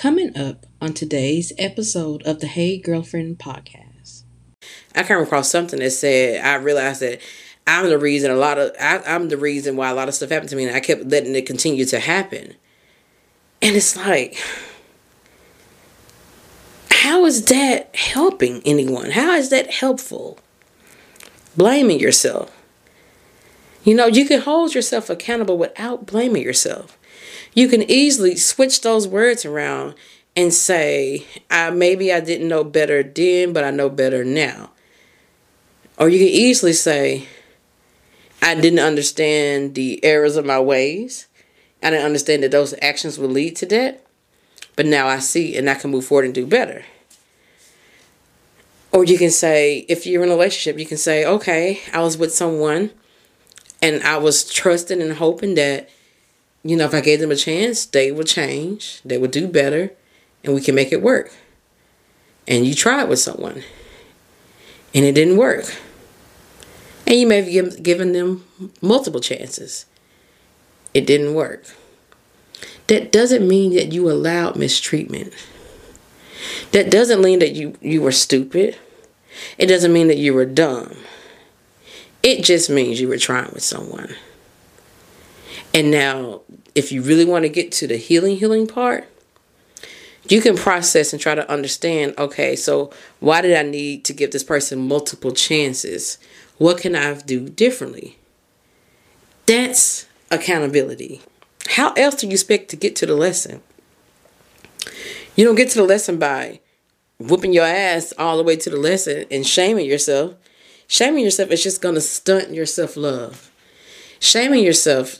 Coming up on today's episode of the Hey Girlfriend podcast. I came across something that said I realized that I'm the reason a lot of I, I'm the reason why a lot of stuff happened to me, and I kept letting it continue to happen. And it's like, how is that helping anyone? How is that helpful? Blaming yourself. You know, you can hold yourself accountable without blaming yourself. You can easily switch those words around and say, I, maybe I didn't know better then, but I know better now. Or you can easily say, I didn't understand the errors of my ways. I didn't understand that those actions would lead to that. But now I see and I can move forward and do better. Or you can say, if you're in a relationship, you can say, okay, I was with someone and I was trusting and hoping that, you know, if I gave them a chance, they would change, they would do better, and we can make it work. And you tried with someone and it didn't work. And you may have given them multiple chances. It didn't work. That doesn't mean that you allowed mistreatment. That doesn't mean that you, you were stupid. It doesn't mean that you were dumb. It just means you were trying with someone. And now, if you really want to get to the healing, healing part, you can process and try to understand okay, so why did I need to give this person multiple chances? What can I do differently? That's accountability. How else do you expect to get to the lesson? You don't get to the lesson by whooping your ass all the way to the lesson and shaming yourself. Shaming yourself is just going to stunt your self love. Shaming yourself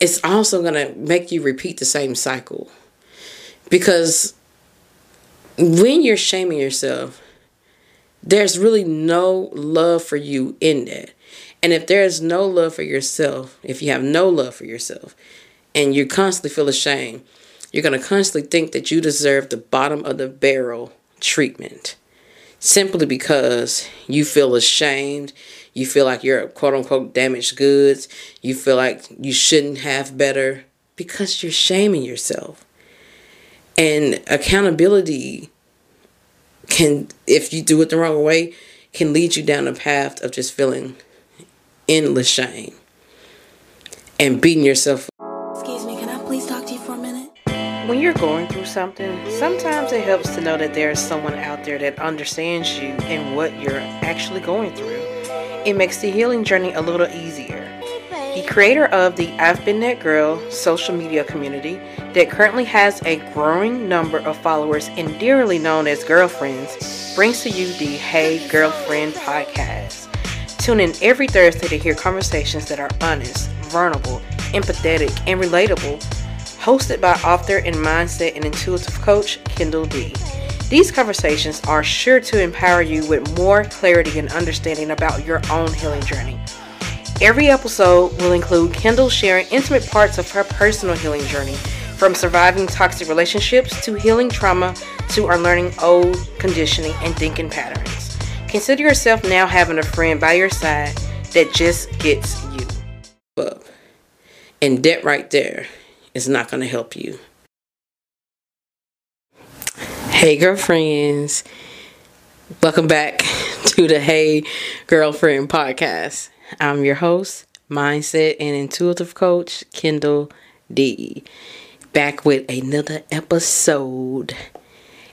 is also going to make you repeat the same cycle. Because when you're shaming yourself, there's really no love for you in that. And if there's no love for yourself, if you have no love for yourself, and you constantly feel ashamed, you're going to constantly think that you deserve the bottom of the barrel treatment simply because you feel ashamed. You feel like you're quote unquote damaged goods. You feel like you shouldn't have better because you're shaming yourself. And accountability can, if you do it the wrong way, can lead you down a path of just feeling endless shame and beating yourself Excuse me, can I please talk to you for a minute? When you're going through something, sometimes it helps to know that there's someone out there that understands you and what you're actually going through. It makes the healing journey a little easier. The creator of the I've Been That Girl social media community that currently has a growing number of followers and dearly known as girlfriends brings to you the Hey Girlfriend podcast. Tune in every Thursday to hear conversations that are honest, vulnerable, empathetic, and relatable, hosted by author and mindset and intuitive coach Kendall D. These conversations are sure to empower you with more clarity and understanding about your own healing journey. Every episode will include Kendall sharing intimate parts of her personal healing journey, from surviving toxic relationships to healing trauma to unlearning old conditioning and thinking patterns. Consider yourself now having a friend by your side that just gets you. And that right there is not going to help you. Hey, girlfriends. Welcome back to the Hey Girlfriend podcast. I'm your host, mindset and intuitive coach, Kendall D. Back with another episode.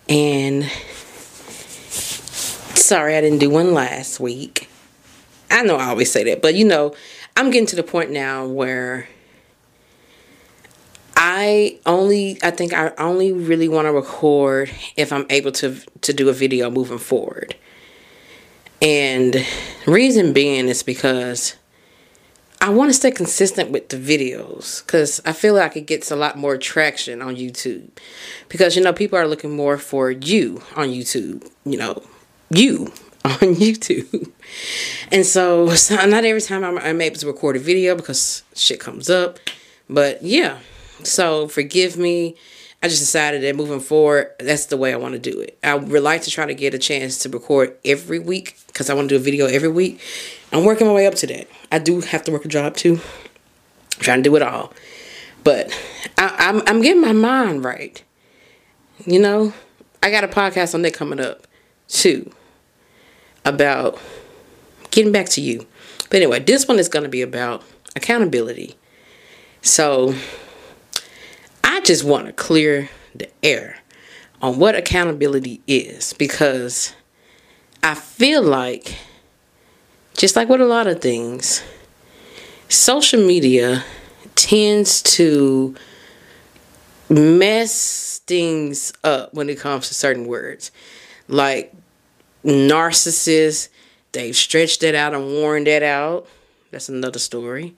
And sorry I didn't do one last week. I know I always say that, but you know, I'm getting to the point now where I only I think I only really want to record if I'm able to to do a video moving forward. And reason being is because I want to stay consistent with the videos because I feel like it gets a lot more traction on YouTube. Because, you know, people are looking more for you on YouTube, you know, you on YouTube. And so, so not every time I'm, I'm able to record a video because shit comes up. But yeah, so forgive me. I just decided that moving forward, that's the way I want to do it. I would like to try to get a chance to record every week because I want to do a video every week. I'm working my way up to that. I do have to work a job too. I'm trying to do it all. But I, I'm, I'm getting my mind right. you know, I got a podcast on that coming up too about getting back to you. But anyway, this one is going to be about accountability. So just want to clear the air on what accountability is because I feel like, just like with a lot of things, social media tends to mess things up when it comes to certain words. Like narcissists, they've stretched that out and worn that out. That's another story.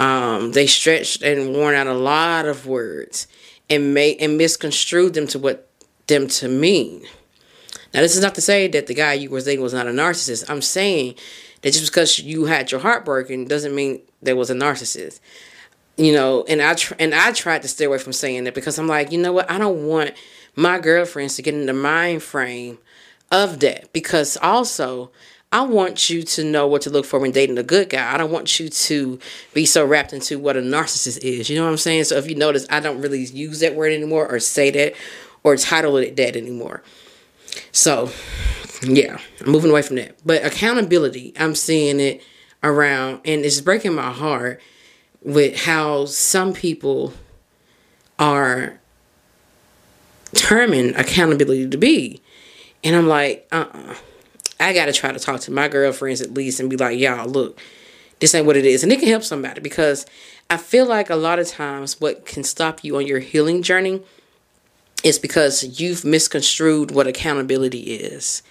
Um, they stretched and worn out a lot of words and made and misconstrued them to what them to mean. Now, this is not to say that the guy you were dating was not a narcissist. I'm saying that just because you had your heart broken doesn't mean there was a narcissist. You know, and I tr- and I tried to stay away from saying that because I'm like, you know what? I don't want my girlfriends to get in the mind frame of that because also I want you to know what to look for when dating a good guy. I don't want you to be so wrapped into what a narcissist is. You know what I'm saying? So if you notice, I don't really use that word anymore or say that or title it that anymore. So, yeah, I'm moving away from that. But accountability, I'm seeing it around, and it's breaking my heart with how some people are terming accountability to be. And I'm like, uh uh I got to try to talk to my girlfriends at least and be like, y'all, look, this ain't what it is. And it can help somebody because I feel like a lot of times what can stop you on your healing journey is because you've misconstrued what accountability is.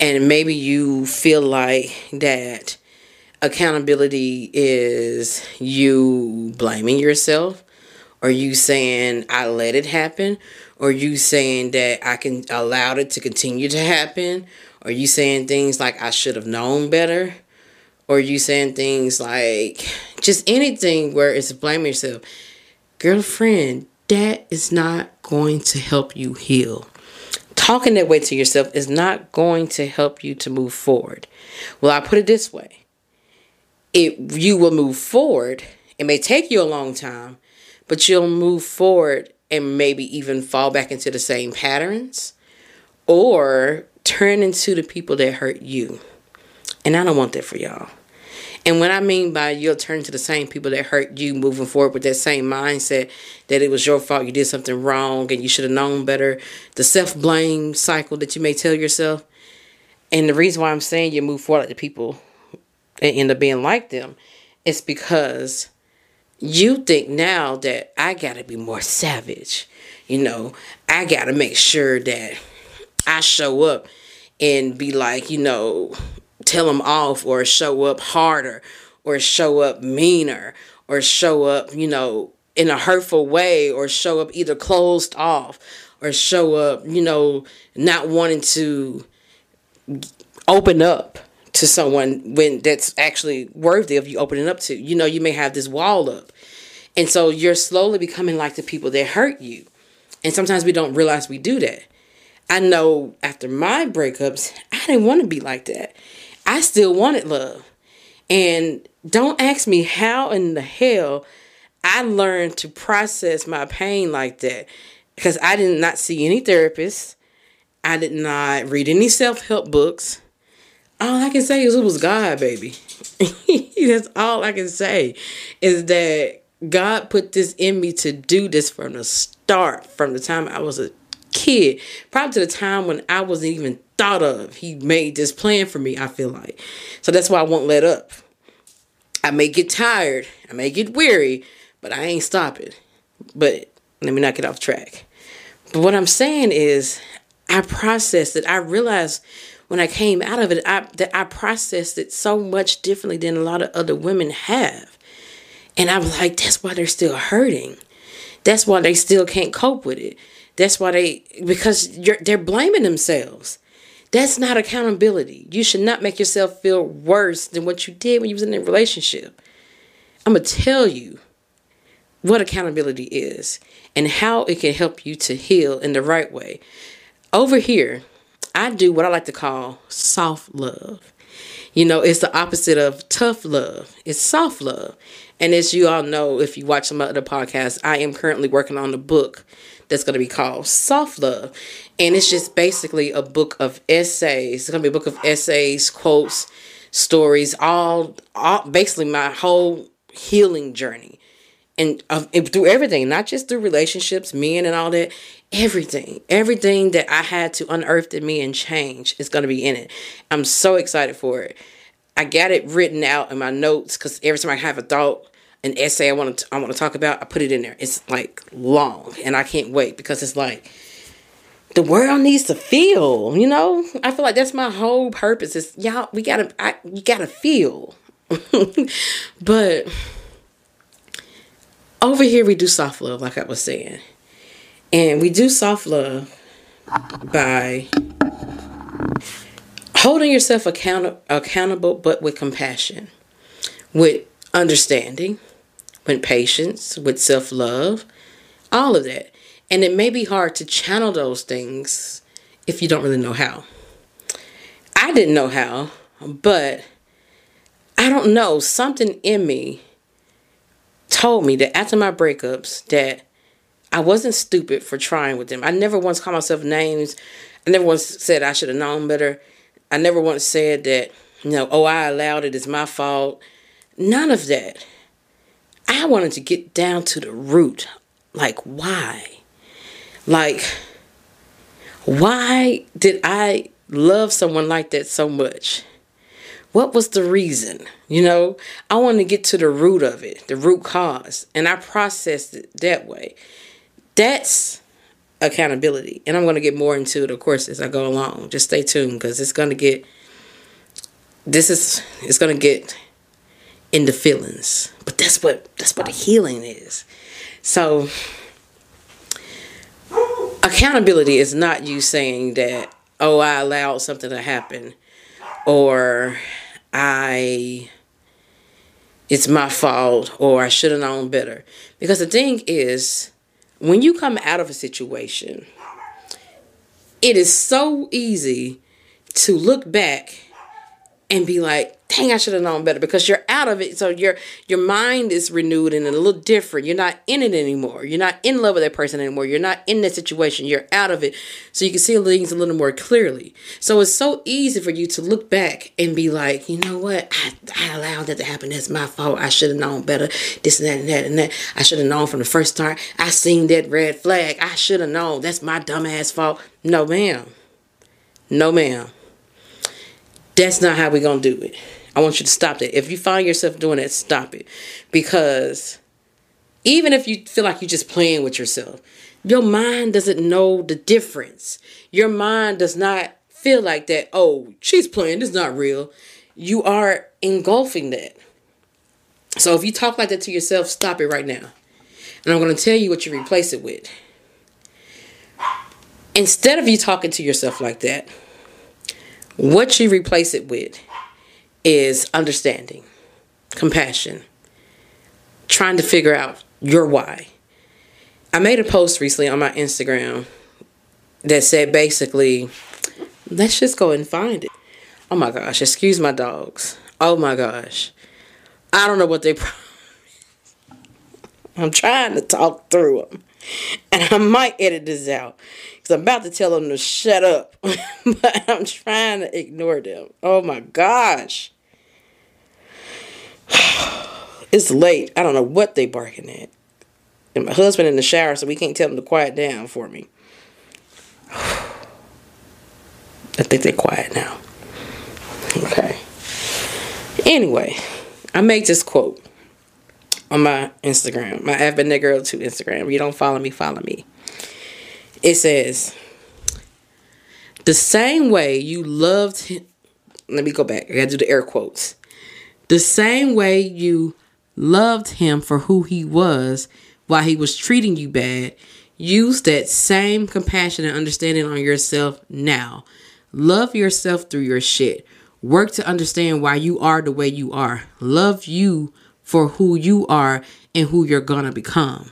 And maybe you feel like that accountability is you blaming yourself or you saying I let it happen or you saying that I can allow it to continue to happen or you saying things like I should have known better? Or you saying things like just anything where it's blaming yourself. Girlfriend that is not going to help you heal. Talking that way to yourself is not going to help you to move forward. Well i put it this way. It you will move forward. It may take you a long time, but you'll move forward and maybe even fall back into the same patterns. Or turn into the people that hurt you. And I don't want that for y'all. And what I mean by you'll turn to the same people that hurt you moving forward with that same mindset that it was your fault, you did something wrong, and you should have known better, the self blame cycle that you may tell yourself. And the reason why I'm saying you move forward like the people and end up being like them, it's because you think now that I gotta be more savage. You know, I gotta make sure that I show up and be like, you know, tell them off or show up harder or show up meaner or show up, you know, in a hurtful way or show up either closed off or show up, you know, not wanting to open up to someone when that's actually worthy of you opening up to. You know, you may have this wall up. And so you're slowly becoming like the people that hurt you. And sometimes we don't realize we do that. I know after my breakups, I didn't want to be like that. I still wanted love. And don't ask me how in the hell I learned to process my pain like that because I did not see any therapists. I did not read any self help books all I can say is it was God, baby. That's all I can say is that God put this in me to do this from the start, from the time I was a kid, probably to the time when I wasn't even thought of. He made this plan for me, I feel like. So that's why I won't let up. I may get tired, I may get weary, but I ain't stopping. But let me not get off track. But what I'm saying is, I processed it. I realized when I came out of it, I, that I processed it so much differently than a lot of other women have. And I'm like, that's why they're still hurting. That's why they still can't cope with it. That's why they, because they're blaming themselves. That's not accountability. You should not make yourself feel worse than what you did when you was in a relationship. I'm to tell you what accountability is and how it can help you to heal in the right way. Over here, I do what I like to call soft love. You know, it's the opposite of tough love. It's soft love. And as you all know, if you watch some other podcasts, I am currently working on the book, that's going to be called Soft Love. And it's just basically a book of essays. It's going to be a book of essays, quotes, stories, all, all basically my whole healing journey. And, uh, and through everything, not just through relationships, men and all that, everything, everything that I had to unearth in me and change is going to be in it. I'm so excited for it. I got it written out in my notes because every time I have a thought, an essay I want to I want to talk about, I put it in there. It's like long, and I can't wait because it's like the world needs to feel. You know, I feel like that's my whole purpose. Is y'all we gotta I, you gotta feel, but over here we do soft love, like I was saying, and we do soft love by holding yourself account- accountable, but with compassion, with understanding, with patience, with self love, all of that. And it may be hard to channel those things if you don't really know how. I didn't know how, but I don't know, something in me told me that after my breakups that I wasn't stupid for trying with them. I never once called myself names. I never once said I should have known better. I never once said that, you know, oh, I allowed it, it's my fault. None of that. I wanted to get down to the root. Like, why? Like, why did I love someone like that so much? What was the reason? You know, I wanted to get to the root of it, the root cause, and I processed it that way. That's accountability. And I'm going to get more into it, of course, as I go along. Just stay tuned because it's going to get, this is, it's going to get into feelings. But that's what, that's what the healing is. So, accountability is not you saying that, oh, I allowed something to happen or I it's my fault or I should have known better. Because the thing is, when you come out of a situation, it is so easy to look back and be like, dang, I should have known better because you're out of it. So your your mind is renewed and a little different. You're not in it anymore. You're not in love with that person anymore. You're not in that situation. You're out of it. So you can see things a little more clearly. So it's so easy for you to look back and be like, you know what? I, I allowed that to happen. That's my fault. I should have known better. This and that and that and that. I should have known from the first start. I seen that red flag. I should have known. That's my dumbass fault. No, ma'am. No, ma'am. That's not how we're to do it. I want you to stop that. If you find yourself doing that, stop it. Because even if you feel like you're just playing with yourself, your mind doesn't know the difference. Your mind does not feel like that, oh, she's playing, it's not real. You are engulfing that. So if you talk like that to yourself, stop it right now. And I'm going to tell you what you replace it with. Instead of you talking to yourself like that, what you replace it with is understanding, compassion, trying to figure out your why. I made a post recently on my Instagram that said basically, let's just go and find it. Oh my gosh, excuse my dogs. Oh my gosh. I don't know what they I'm trying to talk through them. And I might edit this out because I'm about to tell them to shut up. but I'm trying to ignore them. Oh my gosh. it's late. I don't know what they barking at. And my husband in the shower, so we can't tell him to quiet down for me. I think they're quiet now. Okay. Anyway, I made this quote on my Instagram, my I've girl to Instagram. If you don't follow me, follow me. It says, the same way you loved him. Let me go back. I gotta do the air quotes. The same way you loved him for who he was while he was treating you bad, use that same compassion and understanding on yourself now. Love yourself through your shit. Work to understand why you are the way you are. Love you for who you are and who you're gonna become.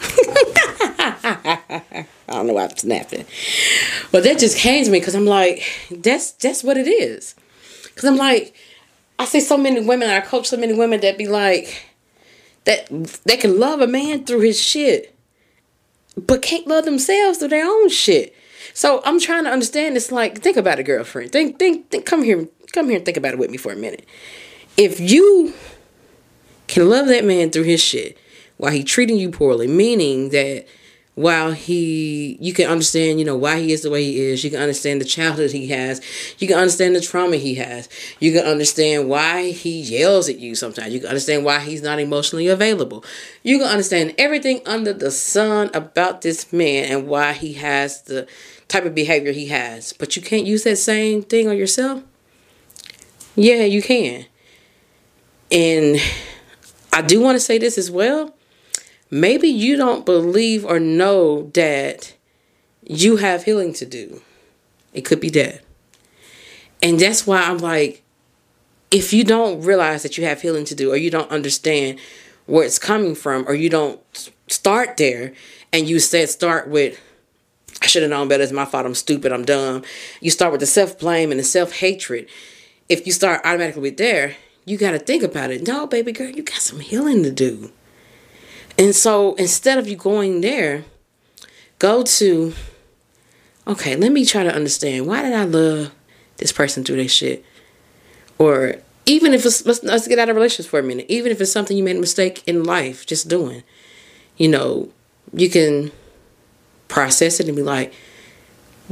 I don't know why I'm snapping. But that just came to me because I'm like, that's that's what it is. Because I'm like, I see so many women, I coach so many women that be like, that they can love a man through his shit, but can't love themselves through their own shit. So I'm trying to understand. It's like think about it, girlfriend. Think, think, think. Come here, come here, and think about it with me for a minute. If you can love that man through his shit while he treating you poorly, meaning that while he you can understand you know why he is the way he is. You can understand the childhood he has. You can understand the trauma he has. You can understand why he yells at you sometimes. You can understand why he's not emotionally available. You can understand everything under the sun about this man and why he has the type of behavior he has. But you can't use that same thing on yourself? Yeah you can. And i do want to say this as well maybe you don't believe or know that you have healing to do. It could be that. And that's why I'm like, if you don't realize that you have healing to do, or you don't understand where it's coming from, or you don't start there, and you said start with, I should have known better, it's my fault, I'm stupid, I'm dumb. You start with the self blame and the self hatred. If you start automatically with there, you got to think about it. No, baby girl, you got some healing to do. And so instead of you going there, go to, okay, let me try to understand why did I love this person through their shit? Or even if it's, let's, let's get out of relationships for a minute, even if it's something you made a mistake in life just doing, you know, you can process it and be like,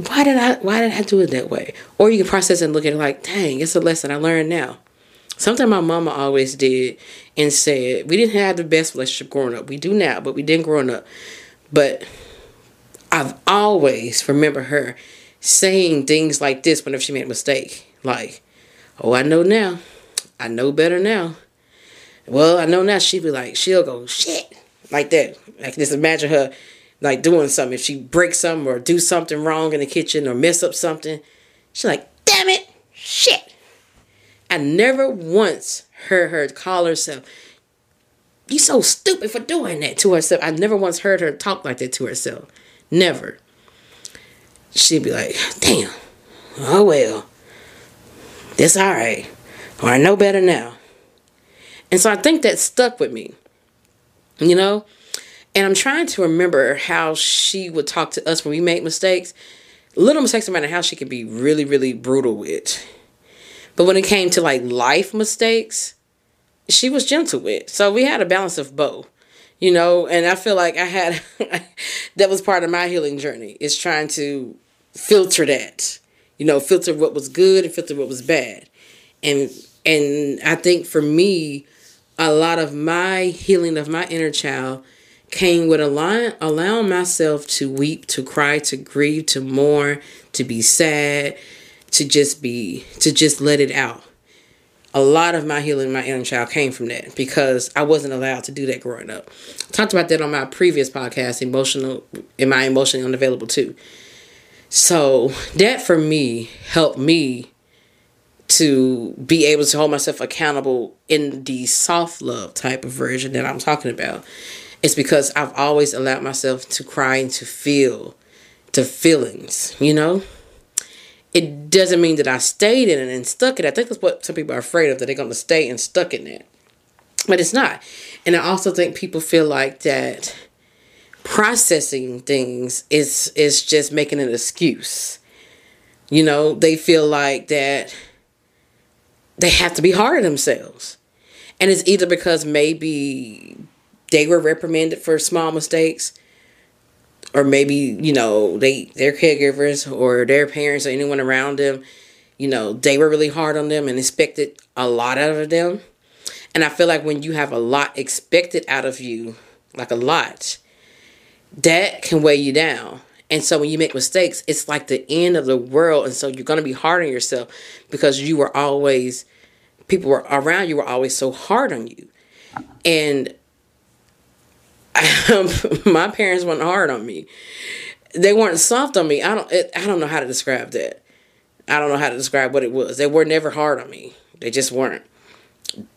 why did I why did I do it that way? Or you can process and look at it like, dang, it's a lesson I learned now. Something my mama always did and said, we didn't have the best relationship growing up. We do now, but we didn't growing up. But I've always remember her saying things like this whenever she made a mistake. Like, oh, I know now. I know better now. Well, I know now. She'd be like, she'll go, shit, like that. I can just imagine her like doing something. If she breaks something or do something wrong in the kitchen or mess up something, she's like, damn it, shit. I never once heard her call herself, you so stupid for doing that to herself. I never once heard her talk like that to herself. Never. She'd be like, damn, oh well, that's all right. Or I know better now. And so I think that stuck with me, you know? And I'm trying to remember how she would talk to us when we make mistakes. Little mistakes, no matter how she could be really, really brutal with. But when it came to like life mistakes, she was gentle with. So we had a balance of both, you know, and I feel like I had that was part of my healing journey is trying to filter that, you know, filter what was good and filter what was bad. And and I think for me, a lot of my healing of my inner child came with allowing, allowing myself to weep, to cry, to grieve, to mourn, to be sad, to just be to just let it out. A lot of my healing my inner child came from that because i wasn't allowed to do that growing up. I talked about that on my previous podcast emotional am i emotionally unavailable too? So that for me helped me to be able to hold myself accountable in the soft love type of version that i'm talking about. It's because i've always allowed myself to cry and to feel the feelings you know it doesn't mean that I stayed in it and stuck it. I think that's what some people are afraid of, that they're going to stay and stuck in it. But it's not. And I also think people feel like that processing things is is just making an excuse. You know, they feel like that they have to be hard on themselves. And it's either because maybe they were reprimanded for small mistakes or maybe you know they their caregivers or their parents or anyone around them you know they were really hard on them and expected a lot out of them. And i feel like when you have a lot expected out of you like a lot that can weigh you down. And so when you make mistakes it's like the end of the world. And so you're going to be hard on yourself because you were always people were around you were always so hard on you. And my parents weren't hard on me. They weren't soft on me. I don't. It, I don't know how to describe that. I don't know how to describe what it was. They were never hard on me. They just weren't.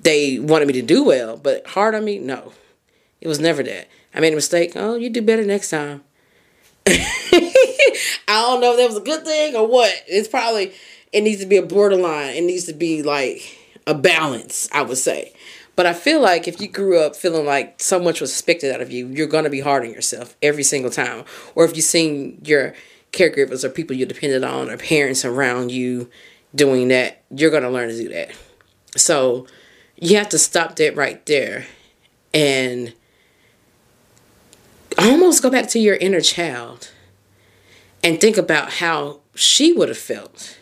They wanted me to do well, but hard on me, no. It was never that. I made a mistake. Oh, you do better next time. I don't know if that was a good thing or what. It's probably it needs to be a borderline. It needs to be like a balance, I would say. But I feel like if you grew up feeling like so much was expected out of you, you're going to be hard on yourself every single time. Or if you've seen your caregivers or people you depended on or parents around you doing that, you're going to learn to do that. So you have to stop that right there and almost go back to your inner child and think about how she would have felt.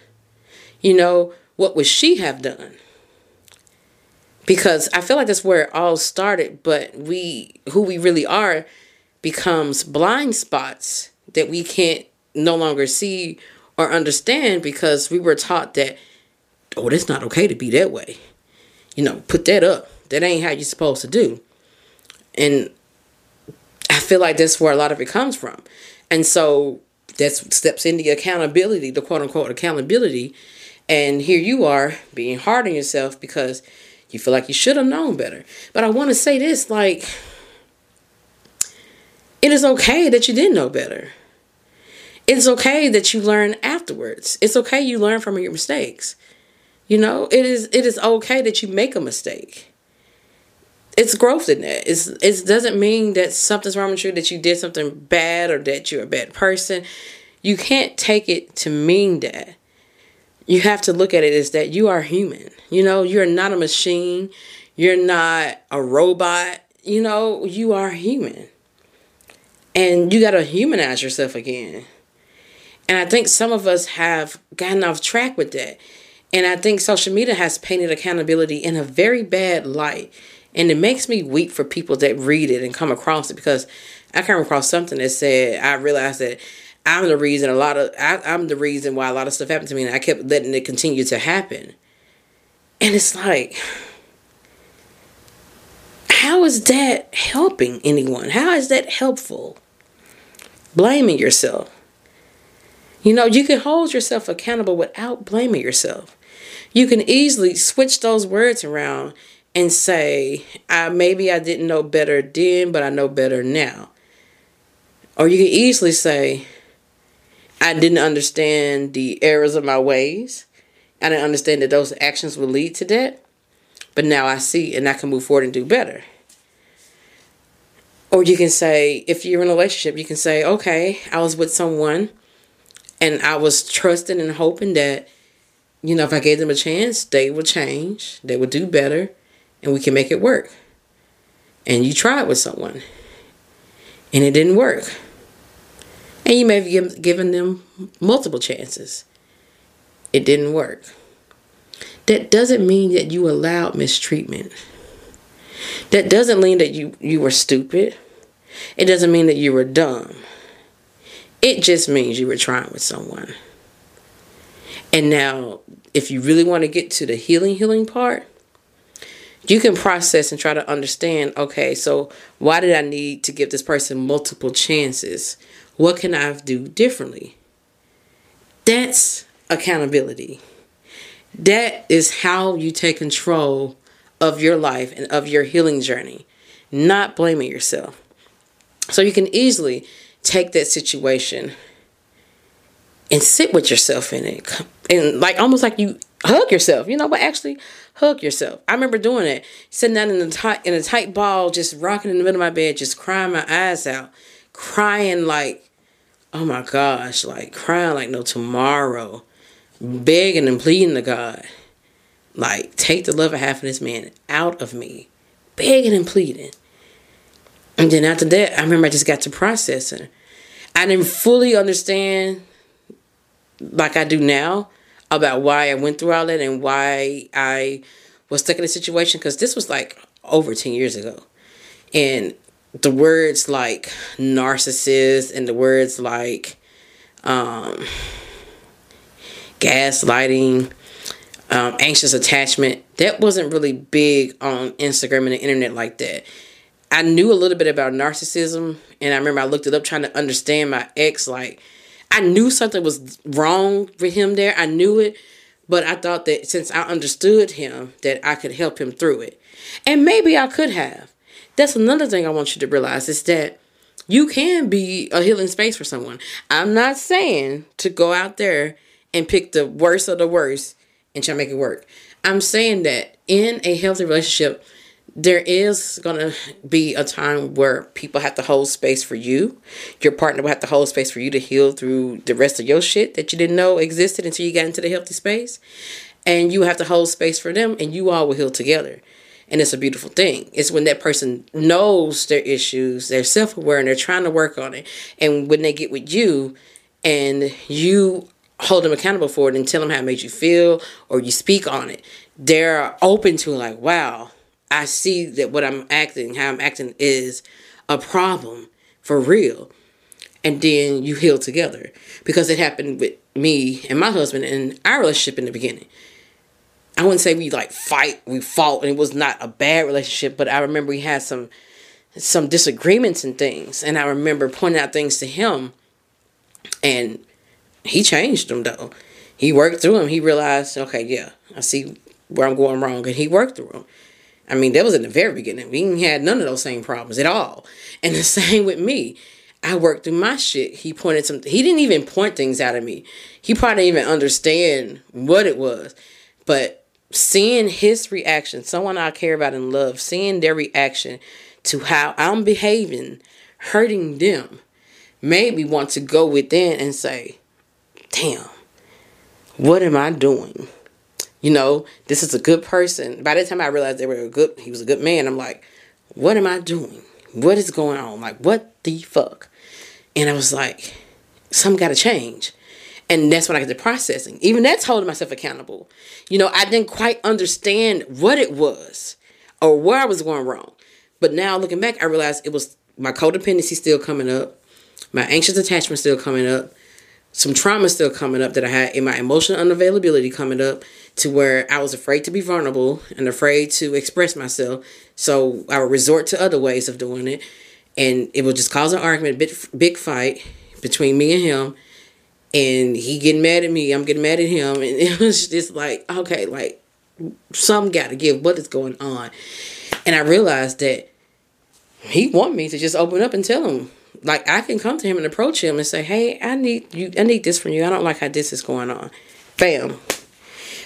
You know, what would she have done? Because I feel like that's where it all started, but we who we really are becomes blind spots that we can't no longer see or understand because we were taught that oh that's not okay to be that way. You know, put that up. That ain't how you're supposed to do. And I feel like that's where a lot of it comes from. And so that steps into accountability, the quote unquote accountability. And here you are being hard on yourself because you feel like you should have known better. But I want to say this like, it is okay that you didn't know better. It's okay that you learn afterwards. It's okay you learn from your mistakes. You know, it is it is okay that you make a mistake. It's growth in that. It's it doesn't mean that something's wrong with you, that you did something bad or that you're a bad person. You can't take it to mean that you have to look at it as that you are human. You know, you're not a machine. You're not a robot. You know, you are human. And you got to humanize yourself again. And I think some of us have gotten off track with that. And I think social media has painted accountability in a very bad light. And it makes me weep for people that read it and come across it because I came across something that said, I realized that I'm the reason a lot of I, I'm the reason why a lot of stuff happened to me, and I kept letting it continue to happen. And it's like, how is that helping anyone? How is that helpful? Blaming yourself. You know, you can hold yourself accountable without blaming yourself. You can easily switch those words around and say, I, maybe I didn't know better then, but I know better now. Or you can easily say, I didn't understand the errors of my ways. I didn't understand that those actions would lead to that. But now I see and I can move forward and do better. Or you can say, if you're in a relationship, you can say, okay, I was with someone and I was trusting and hoping that, you know, if I gave them a chance, they would change, they would do better, and we can make it work. And you tried with someone and it didn't work. And you may have given them multiple chances. It didn't work. That doesn't mean that you allowed mistreatment. That doesn't mean that you, you were stupid. It doesn't mean that you were dumb. It just means you were trying with someone. And now, if you really want to get to the healing, healing part, you can process and try to understand okay, so why did I need to give this person multiple chances? What can I do differently? That's accountability. That is how you take control of your life and of your healing journey, not blaming yourself. So you can easily take that situation and sit with yourself in it and like almost like you hug yourself you know but actually hug yourself i remember doing it sitting down in a tight in a tight ball just rocking in the middle of my bed just crying my eyes out crying like oh my gosh, like crying like no tomorrow, begging and pleading to God, like take the love of this man out of me, begging and pleading. And then after that, I remember I just got to processing. I didn't fully understand like I do now about why I went through all that and why I was stuck in a situation because this was like over 10 years ago. And the words like narcissist and the words like um, gaslighting, um, anxious attachment, that wasn't really big on Instagram and the internet like that. I knew a little bit about narcissism, and I remember I looked it up trying to understand my ex. Like, I knew something was wrong with him there. I knew it, but I thought that since I understood him, that I could help him through it. And maybe I could have. That's another thing I want you to realize is that you can be a healing space for someone. I'm not saying to go out there and pick the worst of the worst and try to make it work. I'm saying that in a healthy relationship, there is going to be a time where people have to hold space for you. Your partner will have to hold space for you to heal through the rest of your shit that you didn't know existed until you got into the healthy space. And you have to hold space for them, and you all will heal together. And it's a beautiful thing. It's when that person knows their issues, they're self aware, and they're trying to work on it. And when they get with you, and you hold them accountable for it and tell them how it made you feel, or you speak on it, they're open to like, wow, I see that what I'm acting, how I'm acting is a problem for real. And then you heal together. Because it happened with me and my husband in our relationship in the beginning. I wouldn't say we like fight, we fought, and it was not a bad relationship, but I remember we had some some disagreements and things. And I remember pointing out things to him and he changed them though. He worked through them. He realized, okay, yeah, I see where I'm going wrong, and he worked through them. I mean, that was in the very beginning. We had none of those same problems at all. And the same with me. I worked through my shit. He pointed some. He didn't even point things out at me. He probably didn't even understand what it was. But seeing his reaction, someone I care about and love, seeing their reaction to how I'm behaving, hurting them, made me want to go within and say, "Damn, what am I doing?" you know, this is a good person. By the time I realized they were a good, he was a good man. I'm like, what am I doing? What is going on? Like, what the fuck? And I was like, something got to change. And that's when I get to processing. Even that's holding myself accountable. You know, I didn't quite understand what it was or where I was going wrong. But now looking back, I realized it was my codependency still coming up, my anxious attachment still coming up, some trauma still coming up that I had in my emotional unavailability coming up to where I was afraid to be vulnerable and afraid to express myself. So I would resort to other ways of doing it. And it would just cause an argument, big, big fight between me and him. And he getting mad at me, I'm getting mad at him. And it was just like, okay, like, some got to give. What is going on? And I realized that he want me to just open up and tell him like I can come to him and approach him and say, "Hey, I need you. I need this from you. I don't like how this is going on." Bam.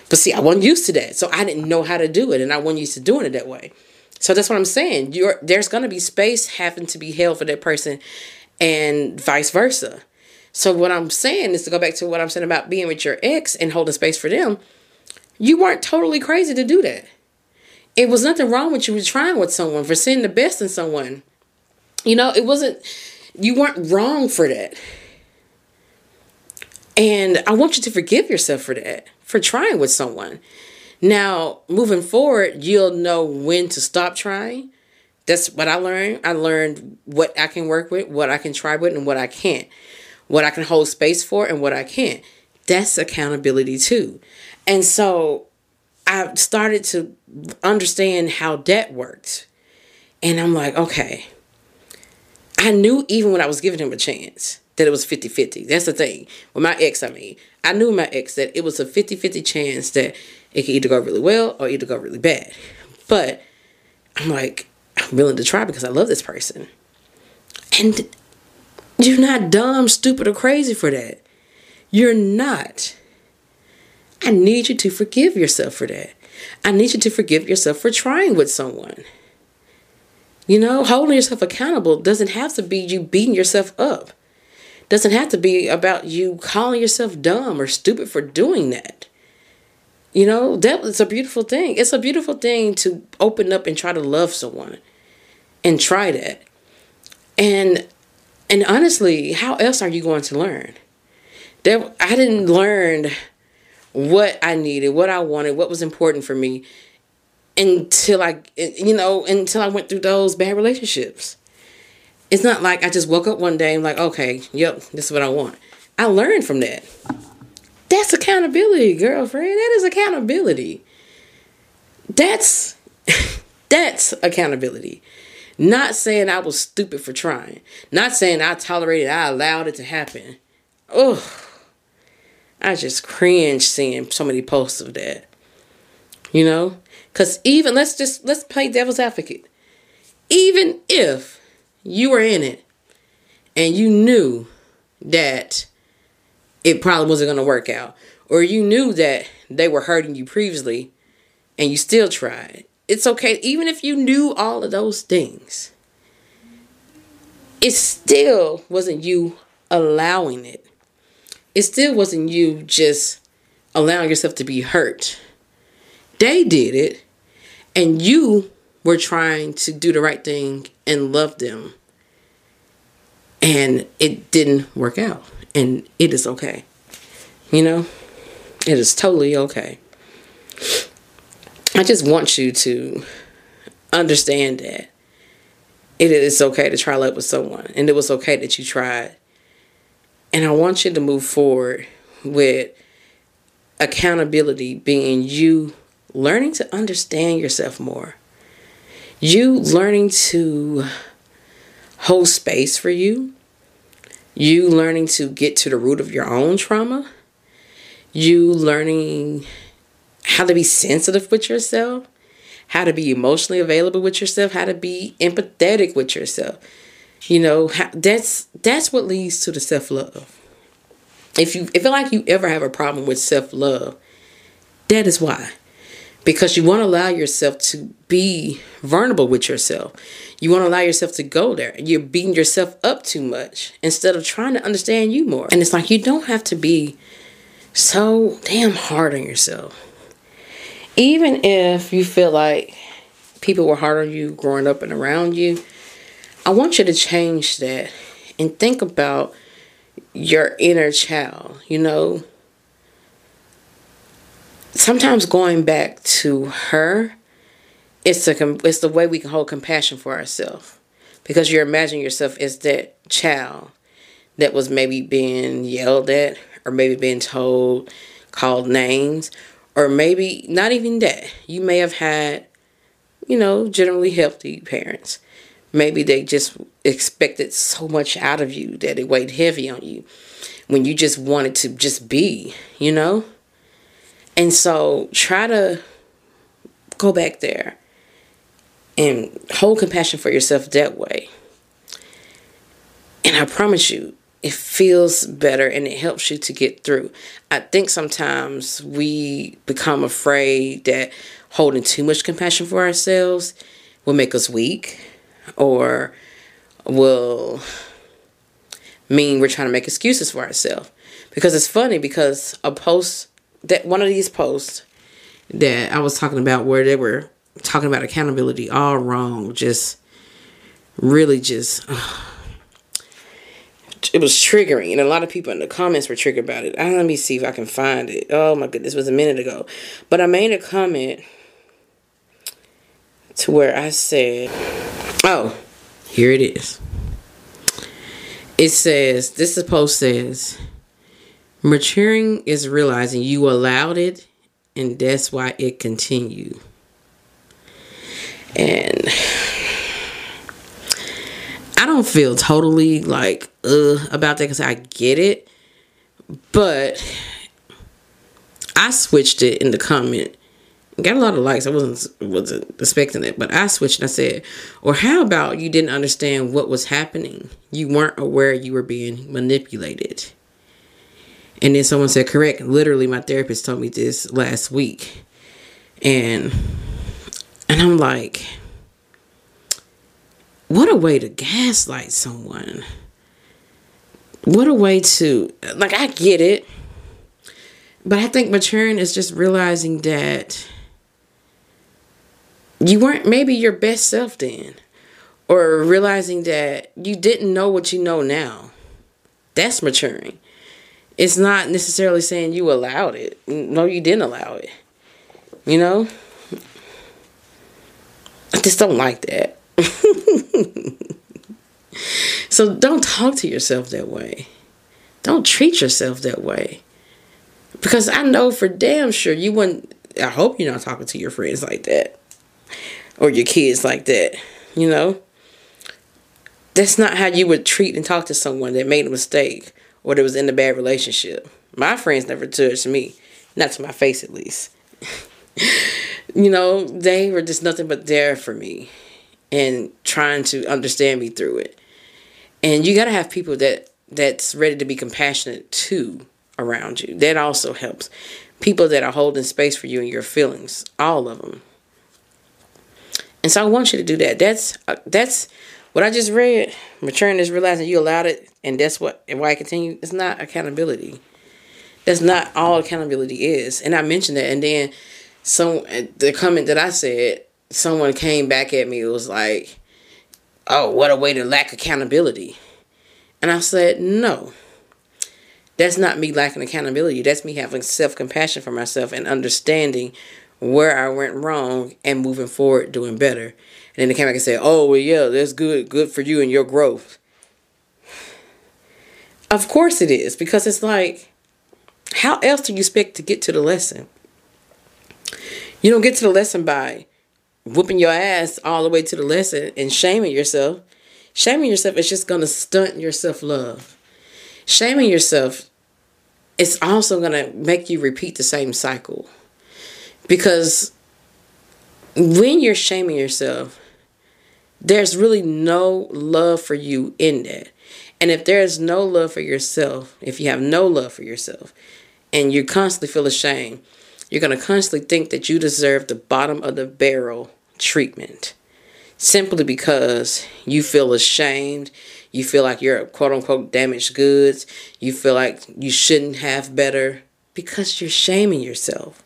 But see, I wasn't used to that, so I didn't know how to do it, and I wasn't used to doing it that way. So that's what I'm saying. You're there's gonna be space having to be held for that person, and vice versa. So what I'm saying is to go back to what I'm saying about being with your ex and holding space for them. You weren't totally crazy to do that. It was nothing wrong with you were trying with someone for seeing the best in someone. You know, it wasn't you weren't wrong for that. And I want you to forgive yourself for that, for trying with someone. Now, moving forward, you'll know when to stop trying. That's what I learned. I learned what I can work with, what I can try with, and what I can't. What I can hold space for and what I can't. That's accountability too. And so I started to understand how that worked. And I'm like, okay, I knew even when I was giving him a chance that it was 50 50. That's the thing. With my ex, I mean, I knew my ex that it was a 50 50 chance that it could either go really well or either go really bad. But I'm like, I'm willing to try because I love this person. And you're not dumb, stupid, or crazy for that. You're not. I need you to forgive yourself for that. I need you to forgive yourself for trying with someone. You know, holding yourself accountable doesn't have to be you beating yourself up. Doesn't have to be about you calling yourself dumb or stupid for doing that. You know, that it's a beautiful thing. It's a beautiful thing to open up and try to love someone and try that. And and honestly, how else are you going to learn? That I didn't learn what I needed, what I wanted, what was important for me until I, you know, until I went through those bad relationships. It's not like I just woke up one day and like, okay, yep, this is what I want. I learned from that. That's accountability, girlfriend. That is accountability. That's that's accountability. Not saying I was stupid for trying. Not saying I tolerated, I allowed it to happen. Oh, I just cringe seeing so many posts of that. You know? Because even, let's just, let's play devil's advocate. Even if you were in it and you knew that it probably wasn't going to work out, or you knew that they were hurting you previously and you still tried, it's okay even if you knew all of those things it still wasn't you allowing it. It still wasn't you just allowing yourself to be hurt. They did it and you were trying to do the right thing and love them and it didn't work out and it is okay. You know it is totally okay I just want you to understand that it is okay to try love with someone, and it was okay that you tried. And I want you to move forward with accountability being you learning to understand yourself more, you learning to hold space for you, you learning to get to the root of your own trauma, you learning how to be sensitive with yourself, how to be emotionally available with yourself, how to be empathetic with yourself. You know, how, that's that's what leads to the self love. If you if like you ever have a problem with self love, that is why. Because you want to allow yourself to be vulnerable with yourself. You want to allow yourself to go there. You're beating yourself up too much instead of trying to understand you more. And it's like you don't have to be so damn hard on yourself even if you feel like people were hard on you growing up and around you, I want you to change that and think about your inner child, you know. Sometimes going back to her, it's the it's the way we can hold compassion for ourselves because you imagine yourself as that child that was maybe being yelled at or maybe being told called names or maybe not even that. You may have had, you know, generally healthy parents. Maybe they just expected so much out of you that it weighed heavy on you when you just wanted to just be, you know? And so try to go back there and hold compassion for yourself that way. And I promise you, it feels better and it helps you to get through. I think sometimes we become afraid that holding too much compassion for ourselves will make us weak or will mean we're trying to make excuses for ourselves. Because it's funny because a post that one of these posts that I was talking about where they were talking about accountability all wrong, just really just it was triggering, and a lot of people in the comments were triggered about it. Let me see if I can find it. Oh my goodness, was a minute ago, but I made a comment to where I said, "Oh, here it is." It says, "This post says." Maturing is realizing you allowed it and that's why it continued. And I don't feel totally like uh about that because I get it, but I switched it in the comment. Got a lot of likes. I wasn't wasn't expecting it, but I switched and I said, "Or how about you didn't understand what was happening? You weren't aware you were being manipulated." And then someone said, "Correct." Literally, my therapist told me this last week, and and I'm like what a way to gaslight someone. What a way to, like, I get it. But I think maturing is just realizing that you weren't maybe your best self then. Or realizing that you didn't know what you know now. That's maturing. It's not necessarily saying you allowed it. No, you didn't allow it. You know? I just don't like that. so don't talk to yourself that way. Don't treat yourself that way. Because I know for damn sure you wouldn't, I hope you're not talking to your friends like that or your kids like that, you know? That's not how you would treat and talk to someone that made a mistake or that was in a bad relationship. My friends never touched me, not to my face at least. you know, they were just nothing but there for me and trying to understand me through it. And you got to have people that that's ready to be compassionate too around you. That also helps. People that are holding space for you and your feelings, all of them. And so I want you to do that. That's uh, that's what I just read. Maturing is realizing you allowed it, and that's what and why I continue. It's not accountability. That's not all accountability is. And I mentioned that, and then some the comment that I said, someone came back at me. It was like, "Oh, what a way to lack accountability." And I said, "No." That's not me lacking accountability. That's me having self compassion for myself and understanding where I went wrong and moving forward doing better. And then they came back and said, Oh well yeah, that's good, good for you and your growth. Of course it is, because it's like, how else do you expect to get to the lesson? You don't get to the lesson by whooping your ass all the way to the lesson and shaming yourself. Shaming yourself is just gonna stunt your self love. Shaming yourself is also gonna make you repeat the same cycle. Because when you're shaming yourself, there's really no love for you in that. And if there's no love for yourself, if you have no love for yourself, and you constantly feel ashamed, you're going to constantly think that you deserve the bottom of the barrel treatment simply because you feel ashamed. You feel like you're quote unquote damaged goods. You feel like you shouldn't have better because you're shaming yourself.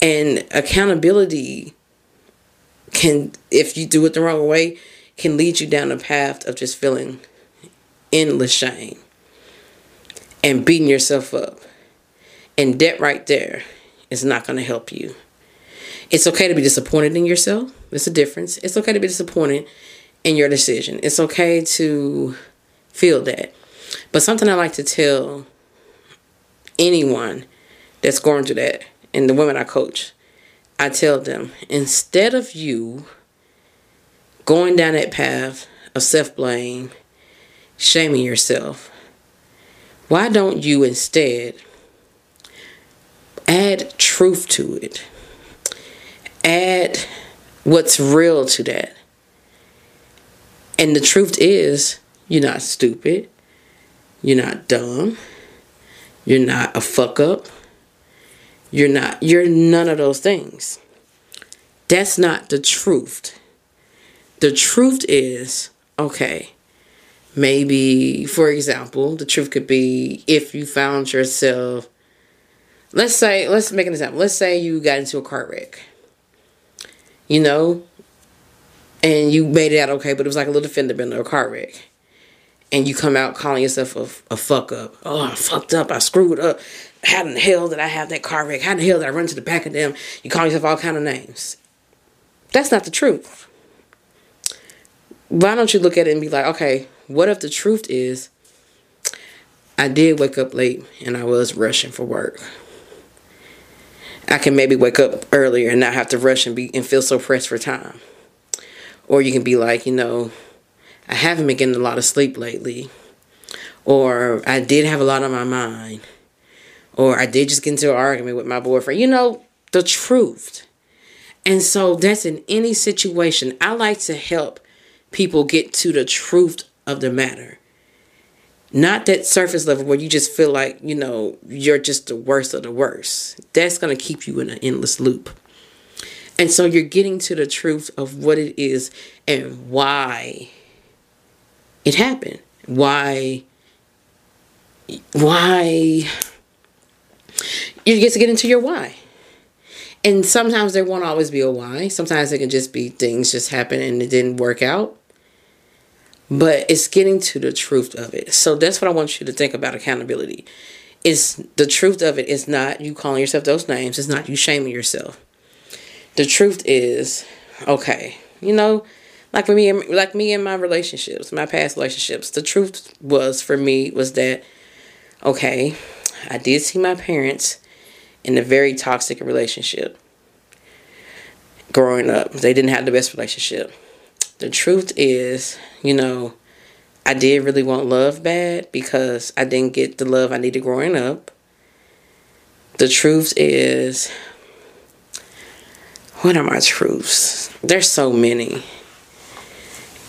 And accountability can, if you do it the wrong way, can lead you down a path of just feeling endless shame and beating yourself up. And that right there is not going to help you. It's okay to be disappointed in yourself. There's a difference. It's okay to be disappointed in your decision. It's okay to feel that. But something I like to tell anyone that's going through that and the women I coach, I tell them instead of you going down that path of self blame, shaming yourself, why don't you instead add truth to it? Add what's real to that. And the truth is, you're not stupid. You're not dumb. You're not a fuck up. You're not, you're none of those things. That's not the truth. The truth is, okay, maybe, for example, the truth could be if you found yourself, let's say, let's make an example. Let's say you got into a car wreck, you know, and you made it out okay, but it was like a little fender bender, a car wreck. And you come out calling yourself a, a fuck up. Oh, I fucked up. I screwed up how in the hell did I have that car wreck? How in the hell did I run to the back of them? You call yourself all kind of names. That's not the truth. Why don't you look at it and be like, okay, what if the truth is I did wake up late and I was rushing for work. I can maybe wake up earlier and not have to rush and be and feel so pressed for time. Or you can be like, you know, I haven't been getting a lot of sleep lately. Or I did have a lot on my mind or I did just get into an argument with my boyfriend. You know, the truth. And so that's in any situation. I like to help people get to the truth of the matter. Not that surface level where you just feel like, you know, you're just the worst of the worst. That's going to keep you in an endless loop. And so you're getting to the truth of what it is and why it happened. Why why you get to get into your why. And sometimes there won't always be a why. Sometimes it can just be things just happen and it didn't work out. But it's getting to the truth of it. So that's what I want you to think about accountability. Is the truth of it is not you calling yourself those names. It's not you shaming yourself. The truth is, okay, you know, like for me, like me and my relationships, my past relationships, the truth was for me was that, okay, I did see my parents in a very toxic relationship growing up. They didn't have the best relationship. The truth is, you know, I did really want love bad because I didn't get the love I needed growing up. The truth is, what are my truths? There's so many.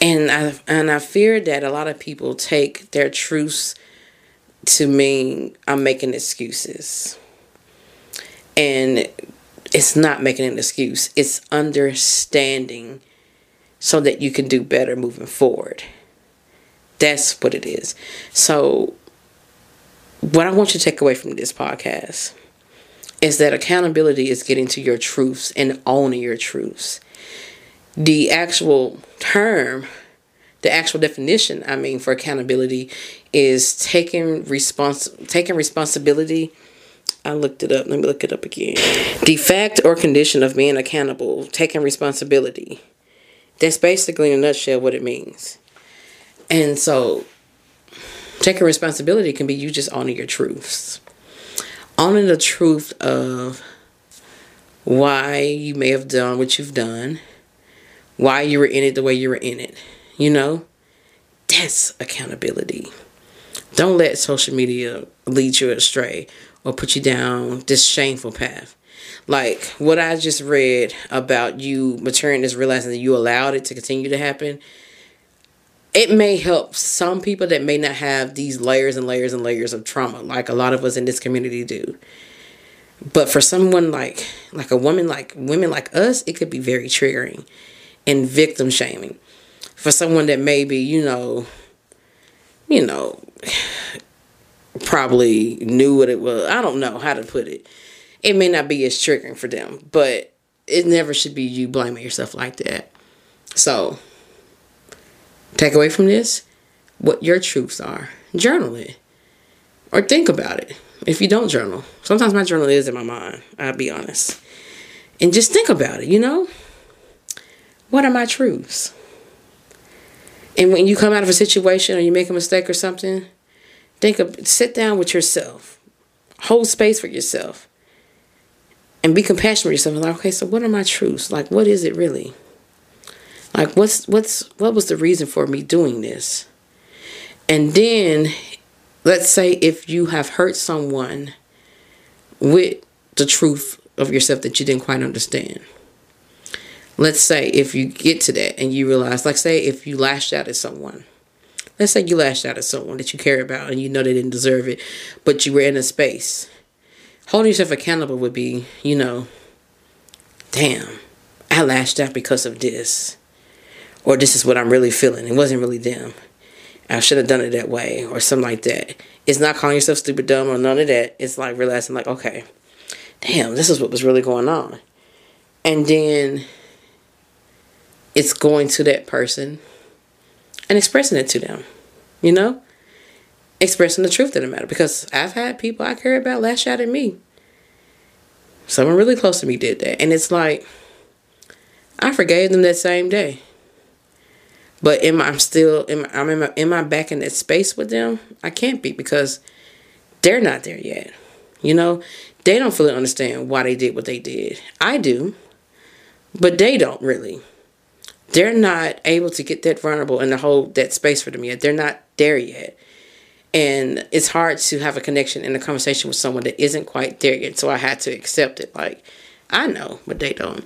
And I and I fear that a lot of people take their truths to mean I'm making excuses. And it's not making an excuse. It's understanding so that you can do better moving forward. That's what it is. So, what I want you to take away from this podcast is that accountability is getting to your truths and owning your truths. The actual term, the actual definition, I mean, for accountability is taking respons- taking responsibility I looked it up. Let me look it up again. The fact or condition of being accountable, taking responsibility. That's basically in a nutshell what it means. And so, taking responsibility can be you just owning your truths. Owning the truth of why you may have done what you've done, why you were in it the way you were in it. You know, that's accountability. Don't let social media lead you astray or put you down this shameful path. Like what I just read about you maturing is realizing that you allowed it to continue to happen. It may help some people that may not have these layers and layers and layers of trauma like a lot of us in this community do. But for someone like like a woman like women like us, it could be very triggering and victim shaming. For someone that maybe, you know, you know, probably knew what it was. I don't know how to put it. It may not be as triggering for them, but it never should be you blaming yourself like that. So, take away from this what your truths are. Journal it. Or think about it. If you don't journal, sometimes my journal is in my mind, I'll be honest. And just think about it, you know? What are my truths? And when you come out of a situation or you make a mistake or something, Think of sit down with yourself. Hold space for yourself. And be compassionate with yourself. Like, okay, so what are my truths? Like what is it really? Like what's what's what was the reason for me doing this? And then let's say if you have hurt someone with the truth of yourself that you didn't quite understand. Let's say if you get to that and you realize, like, say if you lashed out at someone Let's say you lashed out at someone that you care about and you know they didn't deserve it, but you were in a space. Holding yourself accountable would be, you know, damn, I lashed out because of this. Or this is what I'm really feeling. It wasn't really them. I should have done it that way or something like that. It's not calling yourself stupid, dumb, or none of that. It's like realizing, like, okay, damn, this is what was really going on. And then it's going to that person and expressing it to them, you know? Expressing the truth of the matter. Because I've had people I care about lash out at me. Someone really close to me did that. And it's like, I forgave them that same day. But am I still, am, am, am I back in that space with them? I can't be because they're not there yet. You know, they don't fully understand why they did what they did. I do, but they don't really they're not able to get that vulnerable and to hold that space for them yet. They're not there yet. And it's hard to have a connection and a conversation with someone that isn't quite there yet. So I had to accept it. Like, I know, but they don't.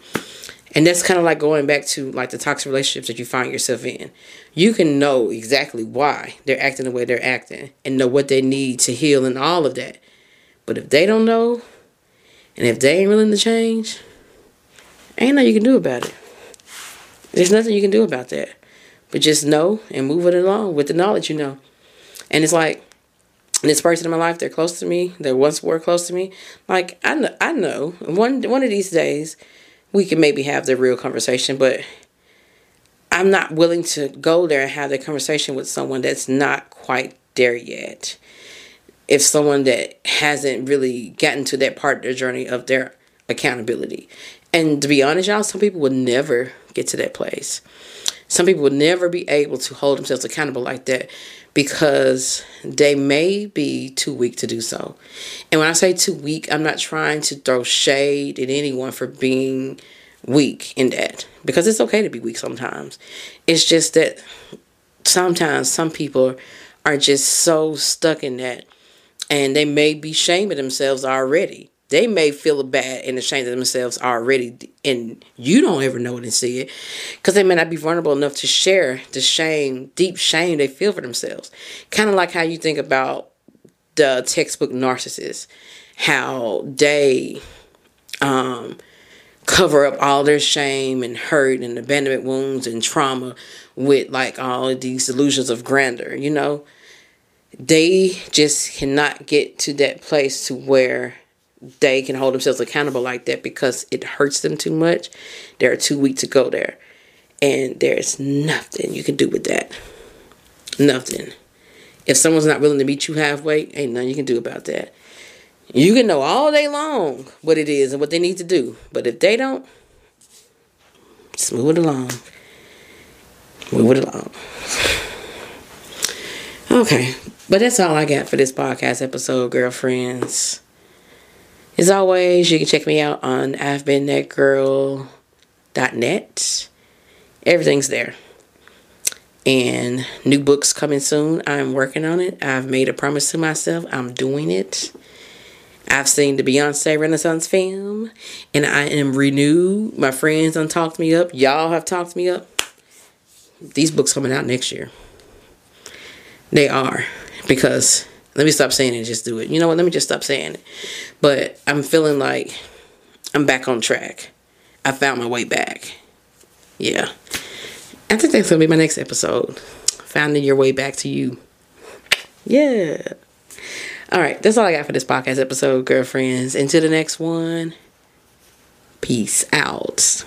And that's kind of like going back to like the toxic relationships that you find yourself in. You can know exactly why they're acting the way they're acting and know what they need to heal and all of that. But if they don't know, and if they ain't willing to change, ain't nothing you can do about it. There's nothing you can do about that. But just know and move it along with the knowledge you know. And it's like this person in my life, they're close to me. They once were close to me. Like I know, I know. One one of these days, we can maybe have the real conversation. But I'm not willing to go there and have that conversation with someone that's not quite there yet. If someone that hasn't really gotten to that part of their journey of their accountability. And to be honest, y'all, some people would never get to that place. Some people will never be able to hold themselves accountable like that because they may be too weak to do so. And when I say too weak, I'm not trying to throw shade at anyone for being weak in that because it's okay to be weak sometimes. It's just that sometimes some people are just so stuck in that and they may be shaming themselves already they may feel bad and ashamed of themselves already and you don't ever know it and see it because they may not be vulnerable enough to share the shame deep shame they feel for themselves kind of like how you think about the textbook narcissist how they um cover up all their shame and hurt and abandonment wounds and trauma with like all of these illusions of grandeur, you know? They just cannot get to that place to where they can hold themselves accountable like that because it hurts them too much. They're too weak to go there. And there's nothing you can do with that. Nothing. If someone's not willing to meet you halfway, ain't nothing you can do about that. You can know all day long what it is and what they need to do. But if they don't, just move it along. Move it along. Okay. But that's all I got for this podcast episode, girlfriends. As always, you can check me out on I've been that girl.net. Everything's there. And new books coming soon. I'm working on it. I've made a promise to myself. I'm doing it. I've seen the Beyonce Renaissance film and I am renewed. My friends done talked me up. Y'all have talked me up. These books coming out next year. They are. Because let me stop saying it just do it. You know what? Let me just stop saying it. But I'm feeling like I'm back on track. I found my way back. Yeah. I think that's gonna be my next episode. Finding your way back to you. Yeah. All right, that's all I got for this podcast episode, girlfriends. Until the next one, peace out.